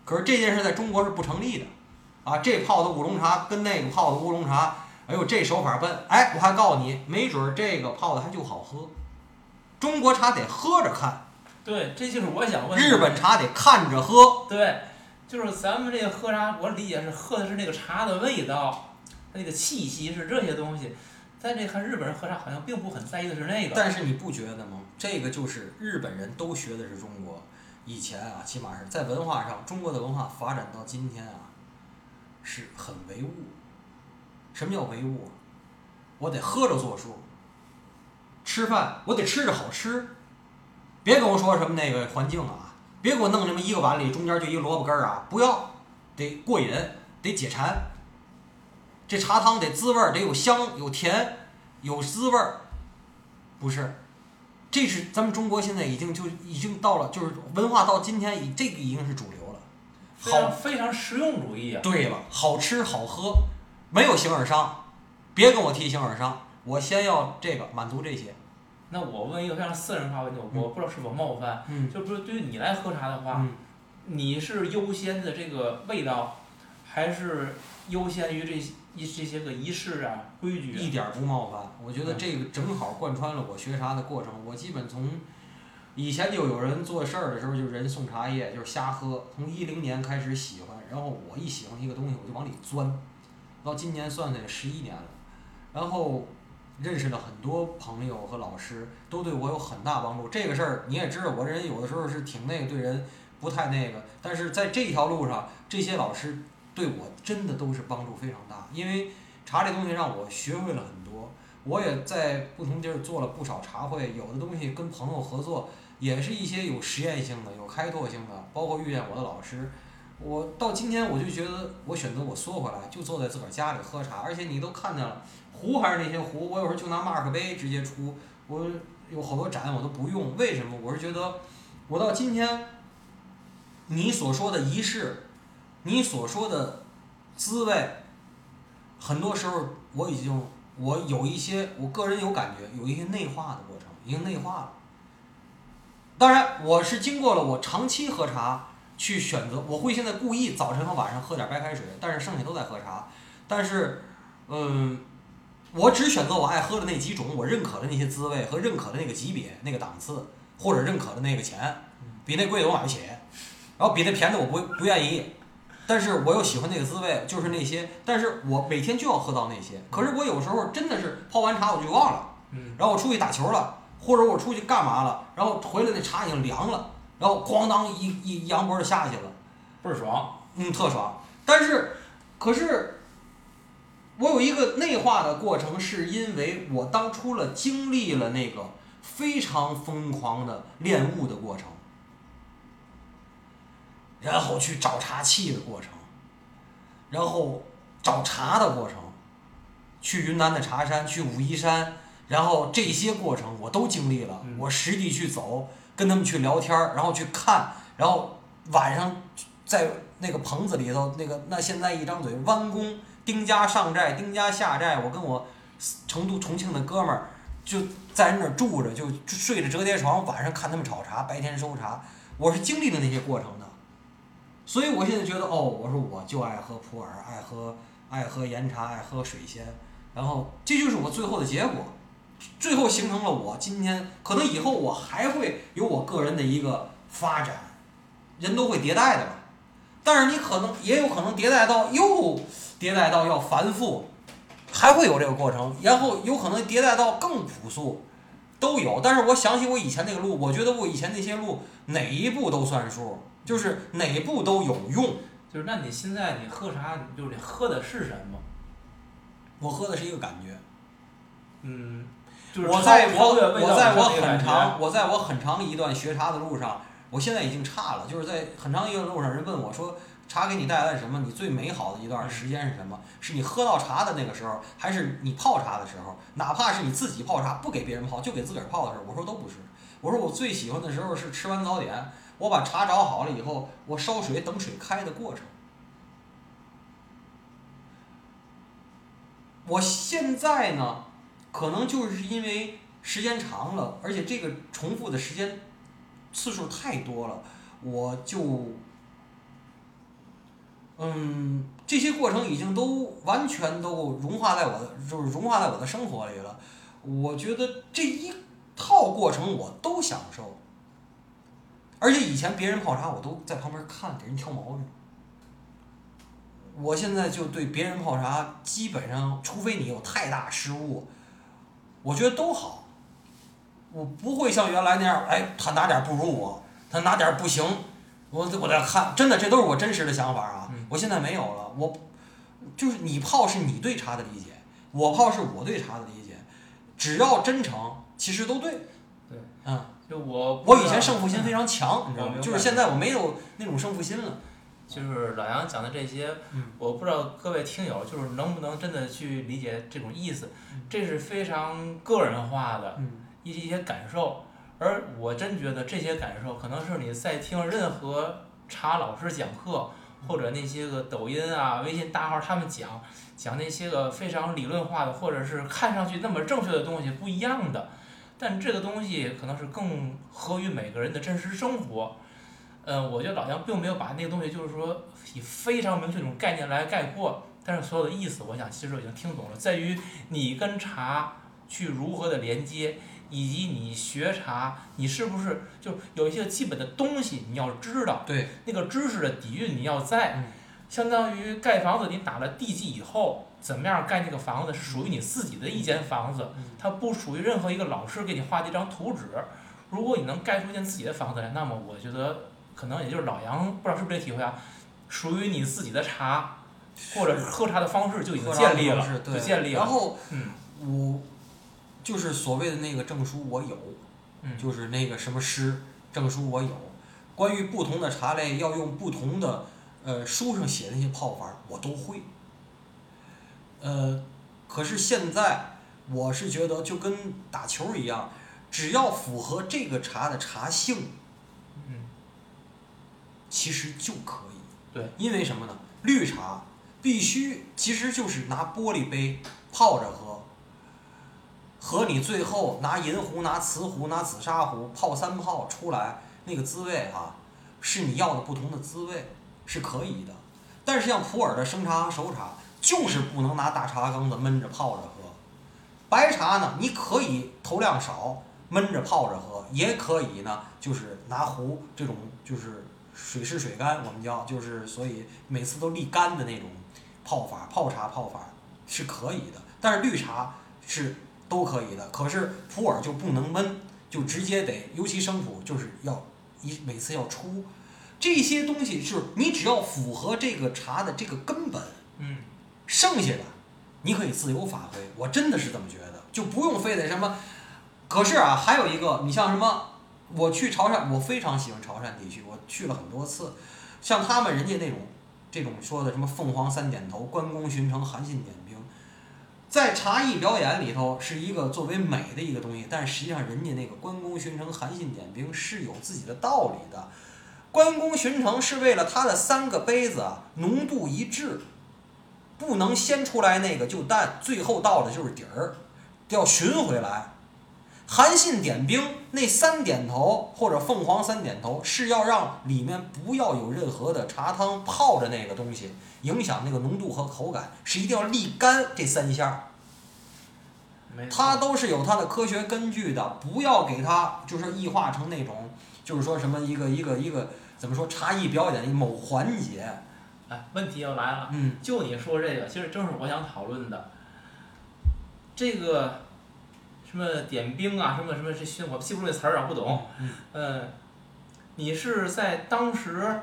可是这件事在中国是不成立的。啊，这泡的乌龙茶跟那个泡的乌龙茶，哎呦，这手法笨，哎，我还告诉你，没准这个泡的还就好喝。中国茶得喝着看，对，这就是我想问的。日本茶得看着喝。对，就是咱们这个喝茶，我理解是喝的是那个茶的味道，它那个气息是这些东西。在这看日本人喝茶，好像并不很在意的是那个。但是你不觉得吗？这个就是日本人都学的是中国。以前啊，起码是在文化上，中国的文化发展到今天啊，是很唯物。什么叫唯物？我得喝着做数。吃饭我得吃着好吃，别跟我说什么那个环境啊，别给我弄这么一个碗里中间就一个萝卜根儿啊，不要，得过瘾，得解馋。这茶汤得滋味儿，得有香有甜，有滋味儿，不是，这是咱们中国现在已经就已经到了，就是文化到今天已这个已经是主流了。好，非常实用主义啊。对了，好吃好喝，没有形而上，别跟我提形而上，我先要这个满足这些。那我问一个非常私人化问题，我我不知道是否冒犯，嗯就比如对于你来喝茶的话，嗯，你是优先的这个味道，还是优先于这一这些个仪式啊规矩啊？一点儿不冒犯，我觉得这个正好贯穿了我学茶的过程。我基本从以前就有人做事儿的时候，就人送茶叶，就是瞎喝。从一零年开始喜欢，然后我一喜欢一个东西，我就往里钻，到今年算算也十一年了。然后认识了很多朋友和老师，都对我有很大帮助。这个事儿你也知道，我这人有的时候是挺那个，对人不太那个，但是在这条路上，这些老师对我真的都是帮助非常大，因为茶这东西让我学会了很多。我也在不同地儿做了不少茶会，有的东西跟朋友合作，也是一些有实验性的、有开拓性的，包括遇见我的老师。我到今天我就觉得，我选择我缩回来，就坐在自个儿家里喝茶，而且你都看见了，壶还是那些壶，我有时候就拿马克杯直接出，我有好多盏我都不用，为什么？我是觉得，我到今天，你所说的仪式，你所说的滋味，很多时候我已经我有一些我个人有感觉，有一些内化的过程，已经内化了。当然，我是经过了我长期喝茶去选择，我会现在故意早晨和晚上喝点白开水，但是剩下都在喝茶。但是，嗯，我只选择我爱喝的那几种，我认可的那些滋味和认可的那个级别、那个档次，或者认可的那个钱，比那贵的我买不起，然后比那便宜的我不不愿意。但是我又喜欢那个滋味，就是那些。但是我每天就要喝到那些。可是我有时候真的是泡完茶我就忘了，嗯，然后我出去打球了，或者我出去干嘛了，然后回来那茶已经凉了，然后咣当一一一扬脖就下去了，倍儿爽。嗯，特爽。但是，可是我有一个内化的过程，是因为我当初了经历了那个非常疯狂的练物的过程。然后去找茶器的过程，然后找茶的过程，去云南的茶山，去武夷山，然后这些过程我都经历了，嗯我实地去走，跟他们去聊天，然后去看，然后晚上在那个棚子里头，那个那现在一张嘴弯弓，丁家上寨，丁家下寨，我跟我成都重庆的哥们儿就在那儿住着，就睡着折叠床，晚上看他们炒茶，白天收茶，我是经历了那些过程的，所以我现在觉得哦，我说我就爱喝普洱，爱喝爱喝岩茶，爱喝水仙，然后这就是我最后的结果，最后形成了我今天可能以后我还会有我个人的一个发展，人都会迭代的嘛，但是你可能也有可能迭代到又迭代到要繁复，还会有这个过程，然后有可能迭代到更朴素，都有。但是我想起我以前那个路，我觉得我以前那些路哪一步都算数，就是哪一步都有用。就是那你现在你喝茶，就是你喝的是什么？我喝的是一个感觉。嗯，就是我在我我在我很长我在我很长一段学茶的路上，我现在已经差了，就是在很长一段路上，人问我说茶给你带来什么？你最美好的一段时间是什么？是你喝到茶的那个时候，还是你泡茶的时候？哪怕是你自己泡茶不给别人泡，就给自个儿泡的时候，我说都不是。我说我最喜欢的时候是吃完早点，我把茶找好了以后，我烧水等水开的过程。我现在呢，可能就是因为时间长了，而且这个重复的时间次数太多了，我就，嗯，这些过程已经都完全都融化在我的，就是融化在我的生活里了。我觉得这一套过程我都享受，而且以前别人泡茶我都在旁边看，给人挑毛病。我现在就对别人泡茶，基本上除非你有太大失误，我觉得都好。我不会像原来那样，哎，他哪点不如我，他哪点不行，我我在看，真的这都是我真实的想法啊。嗯我现在没有了，我就是你泡是你对茶的理解，我泡是我对茶的理解，只要真诚，其实都对。对，嗯，就我我以前胜负心非常强，你知道吗？就是现在我没有那种胜负心了。就是老杨讲的这些嗯，我不知道各位听友就是能不能真的去理解这种意思，这是非常个人化的嗯一一些感受，而我真觉得这些感受可能是你在听任何茶老师讲课，或者那些个抖音啊、微信大号他们讲讲那些个非常理论化的，或者是看上去那么正确的东西不一样的，但这个东西可能是更合于每个人的真实生活。嗯，我觉得老杨并没有把那个东西，就是说以非常明确这种概念来概括，但是所有的意思，我想其实已经听懂了，在于你跟茶去如何的连接，以及你学茶，你是不是就有一些基本的东西你要知道，对，那个知识的底蕴你要在，嗯相当于盖房子你打了地基以后，怎么样盖那个房子是属于你自己的一间房子，嗯它不属于任何一个老师给你画的一张图纸。如果你能盖出一间自己的房子来，那么我觉得可能也就是老杨不知道是不是这体会啊，属于你自己的茶或者是喝茶的方式就已经建立了，就建立了。然后嗯我就是所谓的那个证书我有，嗯，就是那个什么师证书我有。关于不同的茶类要用不同的呃书上写的那些泡法，我都会。呃，可是现在我是觉得就跟打球一样，只要符合这个茶的茶性，嗯，其实就可以。对，因为什么呢？绿茶必须其实就是拿玻璃杯泡着喝，和你最后拿银壶、拿瓷壶、拿紫砂壶泡三泡出来那个滋味啊，是你要的不同的滋味，是可以的。但是像普洱的生茶和熟茶，就是不能拿大茶缸子闷着泡着喝。白茶呢，你可以投量少，闷着泡着喝，也可以呢，就是拿壶这种就是水湿水干，我们叫就是所以每次都沥干的那种泡法，泡茶泡法是可以的，但是绿茶是都可以的，可是普洱就不能闷，就直接得，尤其生普就是要一每次要出，这些东西就是你只要符合这个茶的这个根本，嗯，剩下的你可以自由发挥，我真的是这么觉得，就不用非得什么。可是啊，还有一个，你像什么，我去潮汕，我非常喜欢潮汕地区，我去了很多次，像他们人家那种这种说的什么凤凰三点头、关公巡城、韩信点兵，在茶艺表演里头是一个作为美的一个东西，但实际上人家那个关公巡城韩信点兵是有自己的道理的。关公巡城是为了他的三个杯子啊浓度一致，不能先出来那个就淡，最后到的就是底儿，要寻回来。韩信点兵那三点头或者凤凰三点头是要让里面不要有任何的茶汤泡着那个东西，影响那个浓度和口感，是一定要沥干这三下。没它都是有它的科学根据的，不要给它就是异化成那种，就是说什么一个一个一个怎么说茶艺表演的某环节，哎，问题又来了，嗯，就你说这个，其实正是我想讨论的。这个什么点兵啊，什么什么这些，我记不住那词儿啊，不懂。嗯嗯，你是在当时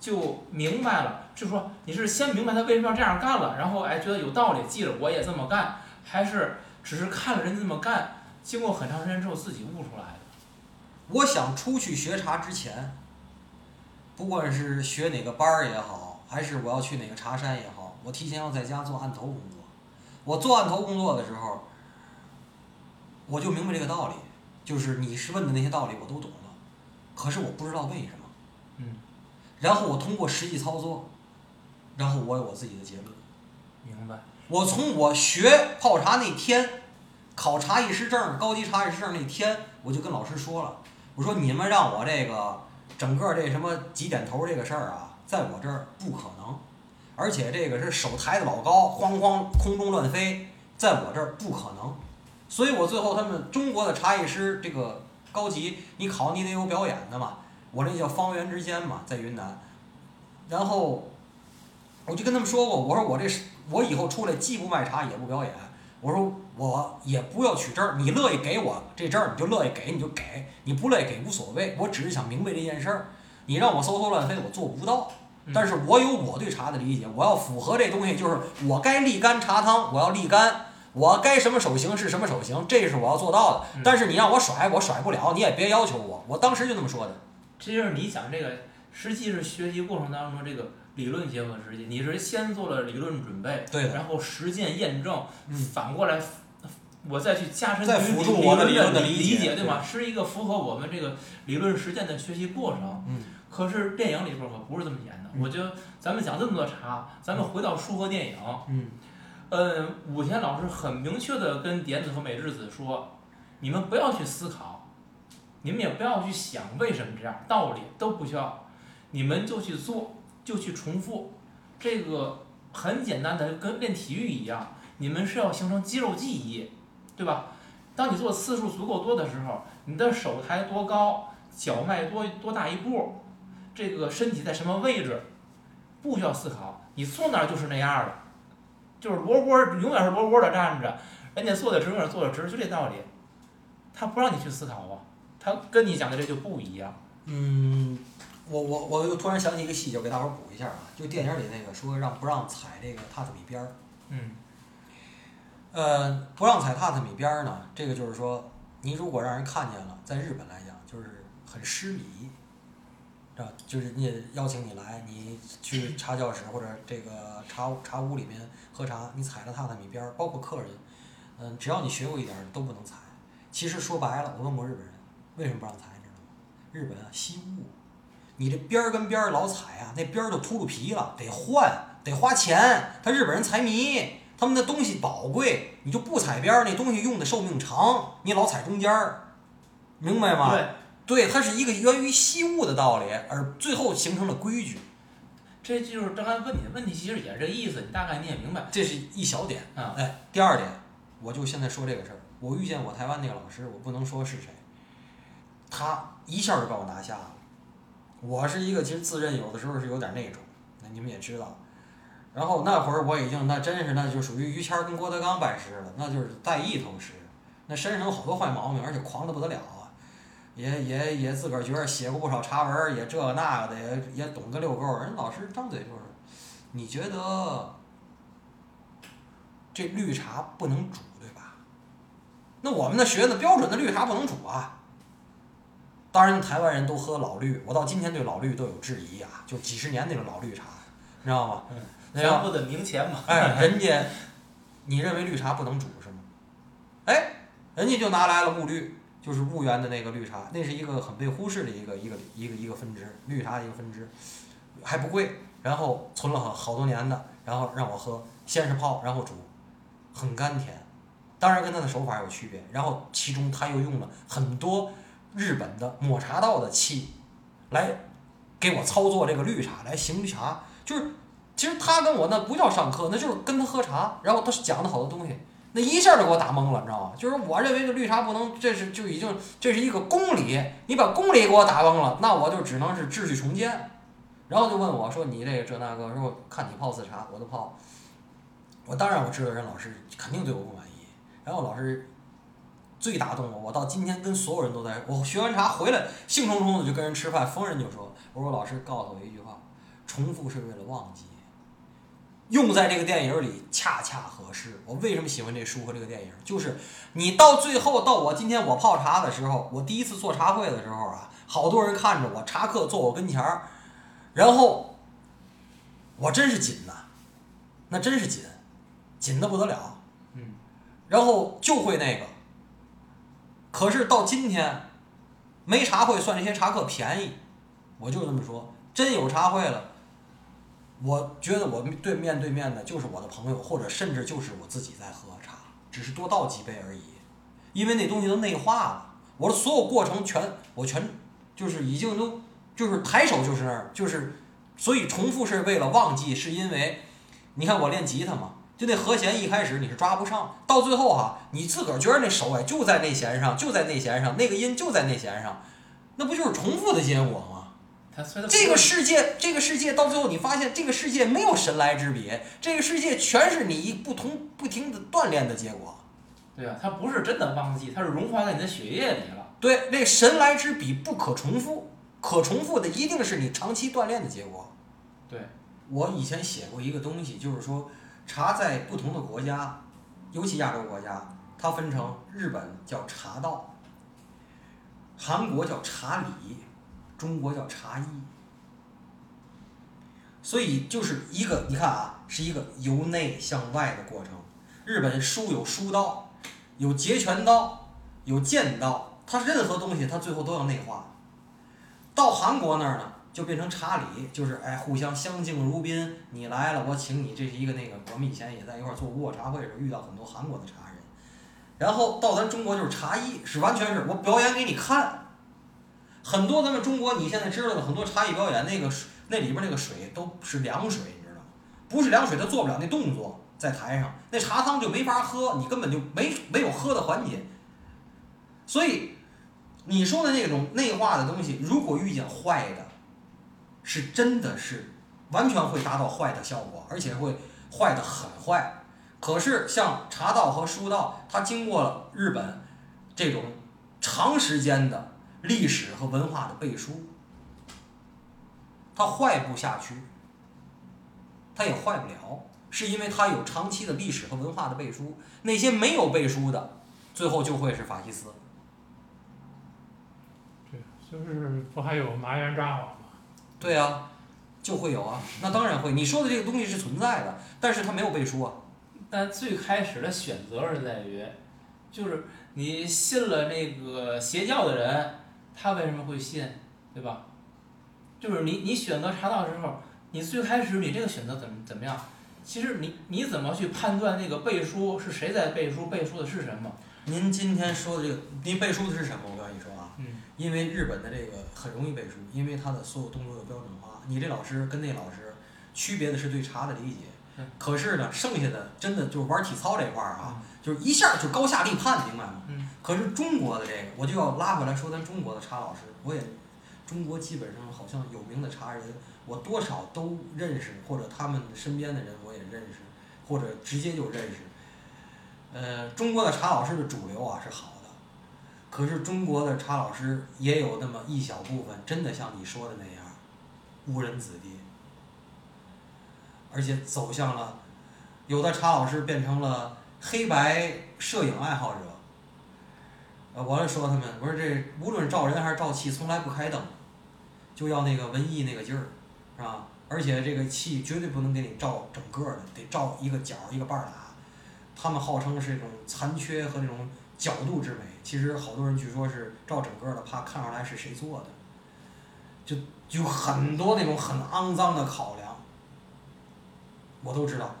就明白了，就是说你是先明白他为什么要这样干了，然后哎觉得有道理，记着我也这么干，还是只是看了人家这么干，经过很长时间之后自己悟出来的？我想出去学茶之前，不管是学哪个班儿也好，还是我要去哪个茶山也好，我提前要在家做案头工作。我做案头工作的时候，我就明白这个道理，就是你是问的那些道理我都懂了，可是我不知道为什么。嗯，然后我通过实际操作，然后我有我自己的结论。明白。我从我学泡茶那天，考茶艺师证、高级茶艺师证那天，我就跟老师说了，我说你们让我这个整个这什么几点头这个事儿啊，在我这儿不可能，而且这个是手抬的老高，哐哐空中乱飞，在我这儿不可能，所以我最后他们中国的茶艺师这个高级，你考你得有表演的嘛，我这叫方圆之间嘛，在云南，然后我就跟他们说过，我说我这是我以后出来既不卖茶也不表演，我说我也不要取证儿，你乐意给我这证儿你就乐意给你就给，你不乐意给无所谓，我只是想明白这件事儿。你让我嗖嗖乱飞，我做不到。但是我有我对茶的理解，我要符合这东西，就是我该沥干茶汤，我要沥干，我该什么手型是什么手型，这是我要做到的嗯。但是你让我甩，我甩不了，你也别要求我。我当时就这么说的。这就是你讲这个，实际是学习过程当中这个理论结合实际，你是先做了理论准备，对的然后实践验证，嗯反过来我再去加深再对于辅助我的理理论的理理解对吗？是一个符合我们这个理论实践的学习过程。嗯可是电影里边可不是这么演的。嗯我觉得咱们讲这么多茶，咱们回到书和电影，嗯嗯，嗯武田老师很明确的跟点子和美智子说，你们不要去思考，你们也不要去想为什么这样，道理都不需要，你们就去做，就去重复，这个很简单的，跟练体育一样，你们是要形成肌肉记忆，对吧？当你做次数足够多的时候，你的手抬多高，脚迈多多大一步，这个身体在什么位置，不需要思考，你坐那儿就是那样的。就是窝窝儿永远是窝窝的站着，人家坐的直，永远坐的直，就这道理。他不让你去思考啊，他跟你讲的这就不一样。嗯，我我我又突然想起一个细节，我给大伙儿补一下啊，就电影里那个说让不让踩这个榻榻米边儿。嗯呃，不让踩榻榻米边儿呢，这个就是说，你如果让人看见了，在日本来讲就是很失礼，啊，就是人家邀请你来，你去 [clears throat] 茶教室或者这个茶茶屋里面喝茶，你踩了榻榻米边儿，包括客人，嗯、只要你学过一点儿都不能踩。其实说白了，我问过日本人，为什么不让踩，你知道吗？日本啊惜物，你这边儿跟边儿老踩啊，那边儿都秃噜皮了，得换，得花钱。他日本人财迷，他们的东西宝贵，你就不踩边儿，那东西用的寿命长，你老踩中间儿，明白吗？对，对，它是一个源于西物的道理，而最后形成了规矩，这就是刚才问你的问题，其实也是这意思，你大概你也明白。这是一小点。啊哎，第二点，我就现在说这个事儿，我遇见我台湾那个老师，我不能说是谁，他一下就把我拿下了。我是一个其实自认有的时候是有点那种，那你们也知道。然后那会儿我已经那真是那就属于于谦儿跟郭德纲拜师了，那就是带一头师，那身上有好多坏毛病，而且狂的不得了啊，也也也自个儿觉得写过不少茶文儿，也这个那个的，也也懂个溜够。人老师张嘴就是，你觉得这绿茶不能煮对吧？那我们的学的标准的绿茶不能煮啊。当然，台湾人都喝老绿，我到今天对老绿都有质疑啊，就几十年那种老绿茶，你知道吗？那全样部的明钱嘛。哎，人家你认为绿茶不能煮是吗？哎，人家就拿来了雾绿，就是婺源的那个绿茶，那是一个很被忽视的一个一个一个一个分支，绿茶的一个分支，还不贵，然后存了好好多年的，然后让我喝，先是泡，然后煮，很甘甜，当然跟它的手法有区别，然后其中他又用了很多日本的抹茶道的器，来给我操作这个绿茶来行绿茶，就是其实他跟我那不叫上课，那就是跟他喝茶，然后他是讲的好多东西。那一下就给我打懵了，你知道吗？就是我认为这绿茶不能，这是就已经这是一个公理，你把公理给我打懵了，那我就只能是秩序重建。然后就问我说：“你这个这那个，说看你泡次茶，我都泡。”我当然我知道人老师肯定对我不满意。然后老师最打动我，我到今天跟所有人都在，我学完茶回来兴冲冲的就跟人吃饭，逢人就说：“我说老师告诉我一句话，重复是为了忘记。”用在这个电影里恰恰合适。我为什么喜欢这书和这个电影？就是你到最后到我今天我泡茶的时候，我第一次做茶会的时候啊，好多人看着我茶客坐我跟前儿，然后我真是紧呐，那真是紧，紧的不得了。嗯。然后就会那个，可是到今天，没茶会算这些茶客便宜，我就这么说，真有茶会了。我觉得我对面对面的就是我的朋友，或者甚至就是我自己在喝茶，只是多倒几杯而已。因为那东西都内化了，我的所有过程全我全就是已经都就是抬手就是那儿，就是所以重复是为了忘记，是因为你看我练吉他嘛，就那和弦一开始你是抓不上，到最后哈，你自个儿觉得那手哎就在那弦上，就在那弦上，那个音就在那弦上，那不就是重复的结果吗？这个世界，这个世界到最后，你发现这个世界没有神来之笔，这个世界全是你不同不停的锻炼的结果。对啊，它不是真的忘记，它是融化在你的血液里了。对，那神来之笔不可重复，可重复的一定是你长期锻炼的结果。对，我以前写过一个东西，就是说茶在不同的国家，尤其亚洲国家，它分成日本叫茶道，韩国叫茶礼。中国叫茶艺，所以就是一个你看啊，是一个由内向外的过程。日本书有书道，有截拳道，有剑道，它任何东西它最后都要内化。到韩国那儿呢，就变成茶礼，就是哎互相相敬如宾。你来了，我请你，这是一个那个。我们以前也在一块儿做卧茶会时候遇到很多韩国的茶人。然后到咱中国就是茶艺，是完全是我表演给你看。很多咱们中国，你现在知道的很多茶艺表演，那个水那里边那个水都是凉水，你知道吗？不是凉水，他做不了那动作，在台上那茶汤就没法喝，你根本就没没有喝的环节。所以你说的那种内化的东西，如果遇见坏的，是真的是完全会达到坏的效果，而且会坏的很坏。可是像茶道和书道，它经过了日本这种长时间的。历史和文化的背书，它坏不下去，它也坏不了，是因为它有长期的历史和文化的背书。那些没有背书的，最后就会是法西斯。对，就是不还有麻原彰晃吗？对啊，就会有啊，那当然会。你说的这个东西是存在的，但是它没有背书啊。但最开始的选择是在于，就是你信了那个邪教的人。他为什么会信，对吧？就是你你选择茶道的时候，你最开始你这个选择怎么怎么样？其实你你怎么去判断那个背书是谁在背书，背书的是什么？您今天说的这个，您背书的是什么？我跟你说啊，嗯，因为日本的这个很容易背书，因为他的所有动作有标准化。你这老师跟那老师区别的是对茶的理解，可是呢，剩下的真的就是玩体操这块儿啊，就是一下就高下立判，明白吗？嗯。可是中国的这个，我就要拉回来说，咱中国的茶老师，我也，中国基本上好像有名的茶人，我多少都认识，或者他们身边的人我也认识，或者直接就认识。呃，中国的茶老师的主流啊是好的，可是中国的茶老师也有那么一小部分，真的像你说的那样，误人子弟，而且走向了，有的茶老师变成了黑白摄影爱好者。我就说他们，我说这无论照人还是照气，从来不开灯，就要那个文艺那个劲儿，是吧？而且这个气绝对不能给你照整个的，得照一个角一个半儿打。他们号称是一种残缺和这种角度之美，其实好多人据说是照整个的，怕看出来是谁做的，就有很多那种很肮脏的考量，我都知道。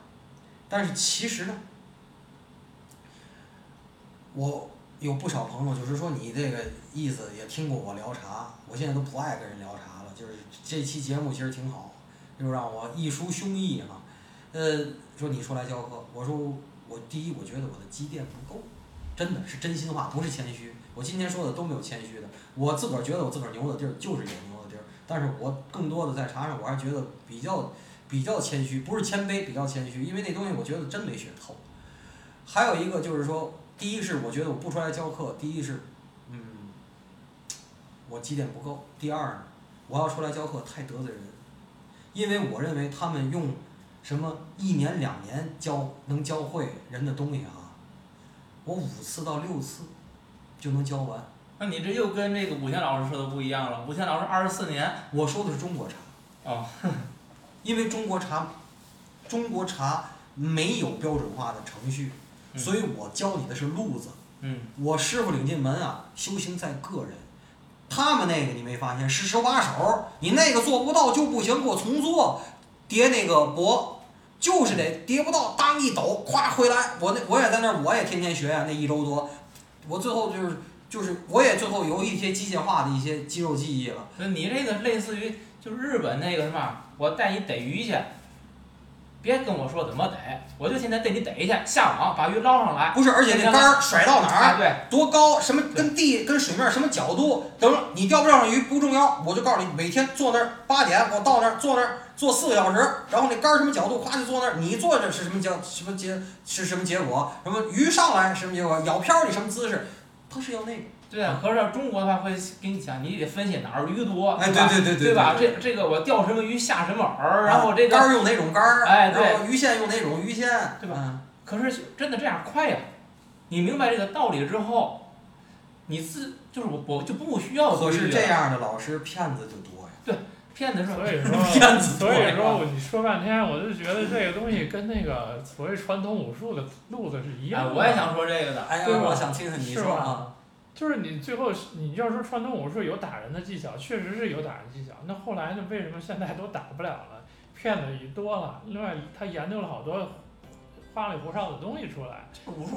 但是其实呢，我有不少朋友就是说你这个意思也听过我聊茶，我现在都不爱跟人聊茶了，就是这期节目其实挺好，又让我一抒胸臆哈。呃，说你出来教课，我说我第一我觉得我的积淀不够，真的是真心话，不是谦虚。我今天说的都没有谦虚的，我自个儿觉得我自个儿牛的地儿就是有牛的地儿，但是我更多的在茶上我还觉得比较比较谦虚，不是谦卑，比较谦虚，因为那东西我觉得真没学透。还有一个就是说，第一是我觉得我不出来教课，第一是，嗯，我积淀不够；第二呢，我要出来教课太得罪人，因为我认为他们用什么一年两年教能教会人的东西啊，我五次到六次就能教完。那你这又跟那个武贤老师说的不一样了。武贤老师二十四年，我说的是中国茶。哦。因为中国茶，中国茶没有标准化的程序，所以我教你的是路子。嗯。我师傅领进门啊，修行在个人。他们那个你没发现是手把手，你那个做不到就不行，给我重做，叠那个钵。就是得叠不到，当一抖，咵回来。我那我也在那儿，我也天天学呀，那一周多，我最后就是就是我也最后有一些机械化的一些肌肉记忆了。那你这个类似于就是日本那个什么，我带你逮鱼去，别跟我说怎么逮，我就现在带你逮去，下网把鱼捞上来。不是，而且那竿儿甩到哪儿，对，多高，什么跟地跟水面什么角度，等你钓不钓上鱼不重要，我就告诉你，每天坐那儿八点，我到那儿坐那儿。坐四个小时，然后那杆儿什么角度，咵就坐那儿。你坐着是什么结什么结是什么结果？什么鱼上来什么结果？咬漂你什么姿势？他是要那个。对啊，可是要中国的话会给你讲，你得分析哪儿鱼多，哎，对对对对，对吧？这这个我钓什么鱼下什么饵，然后这个杆儿用哪种竿儿，哎，对，然后鱼线用哪种鱼线，对吧？可是真的这样快呀！你明白这个道理之后，你自就是我我就不需要。可是这样的老师骗子就多呀。对。骗子是所以说，[laughs] 所以说你说半天，我就觉得这个东西跟那个所谓传统武术的路子是一样的。我也想说这个的，哎呀，我想听听你说啊。就是你最后你要说传统武术有打人的技巧，确实是有打人技巧。那后来呢？为什么现在都打不了了？骗子也多了。另外，他研究了好多花里胡哨的东西出来，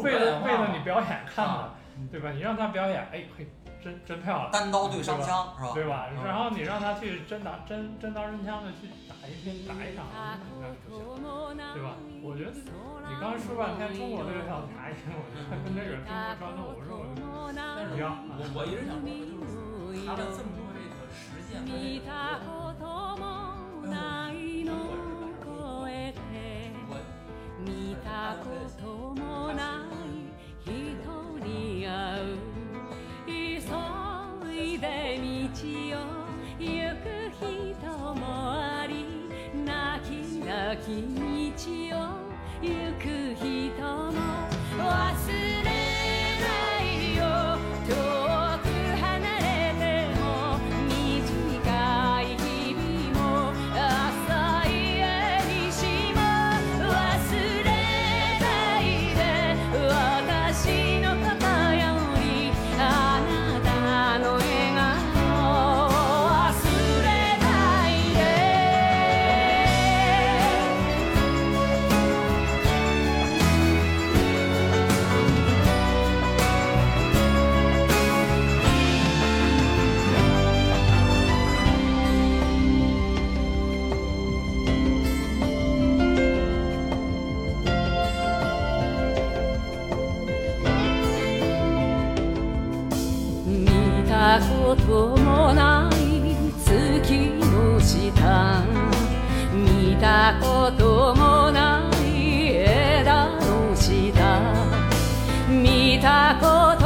为了为了你表演看的，对吧？你让他表演，哎嘿。真真漂亮，单刀对双枪是吧？对吧？然后你让他去真打真真刀真枪的去打一拼打一场，那不行，对吧？我觉得你刚说半天中国这个跳茶，我觉得跟这个中国传统武术一样。我我一直想说的就是，他的这么多这个实践和这个，で道を行く人もあり泣き泣き道を行くたこともない枝の下見たこと